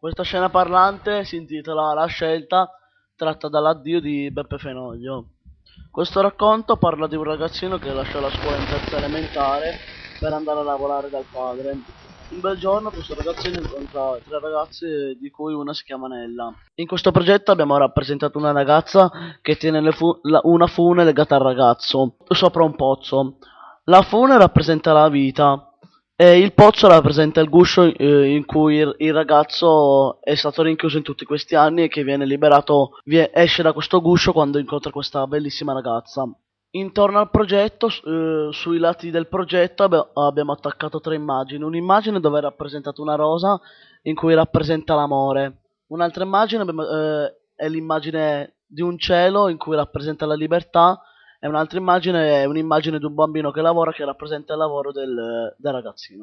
Questa scena parlante si intitola La scelta, tratta dall'addio di Beppe Fenoglio. Questo racconto parla di un ragazzino che lascia la scuola in terza elementare per andare a lavorare dal padre. Un bel giorno questo ragazzino incontra tre ragazze di cui una si chiama Nella. In questo progetto abbiamo rappresentato una ragazza che tiene fu la una fune legata al ragazzo sopra un pozzo. La fune rappresenta la vita e il pozzo rappresenta il guscio eh, in cui il, il, ragazzo è stato rinchiuso in tutti questi anni e che viene liberato, vie, esce da questo guscio quando incontra questa bellissima ragazza. Intorno al progetto, eh, sui lati del progetto abbi abbiamo attaccato tre immagini. Un'immagine dove è rappresentata una rosa in cui rappresenta l'amore. Un'altra immagine eh, è l'immagine di un cielo in cui rappresenta la libertà e un'altra immagine è un'immagine di un bambino che lavora che rappresenta il lavoro del, del ragazzino.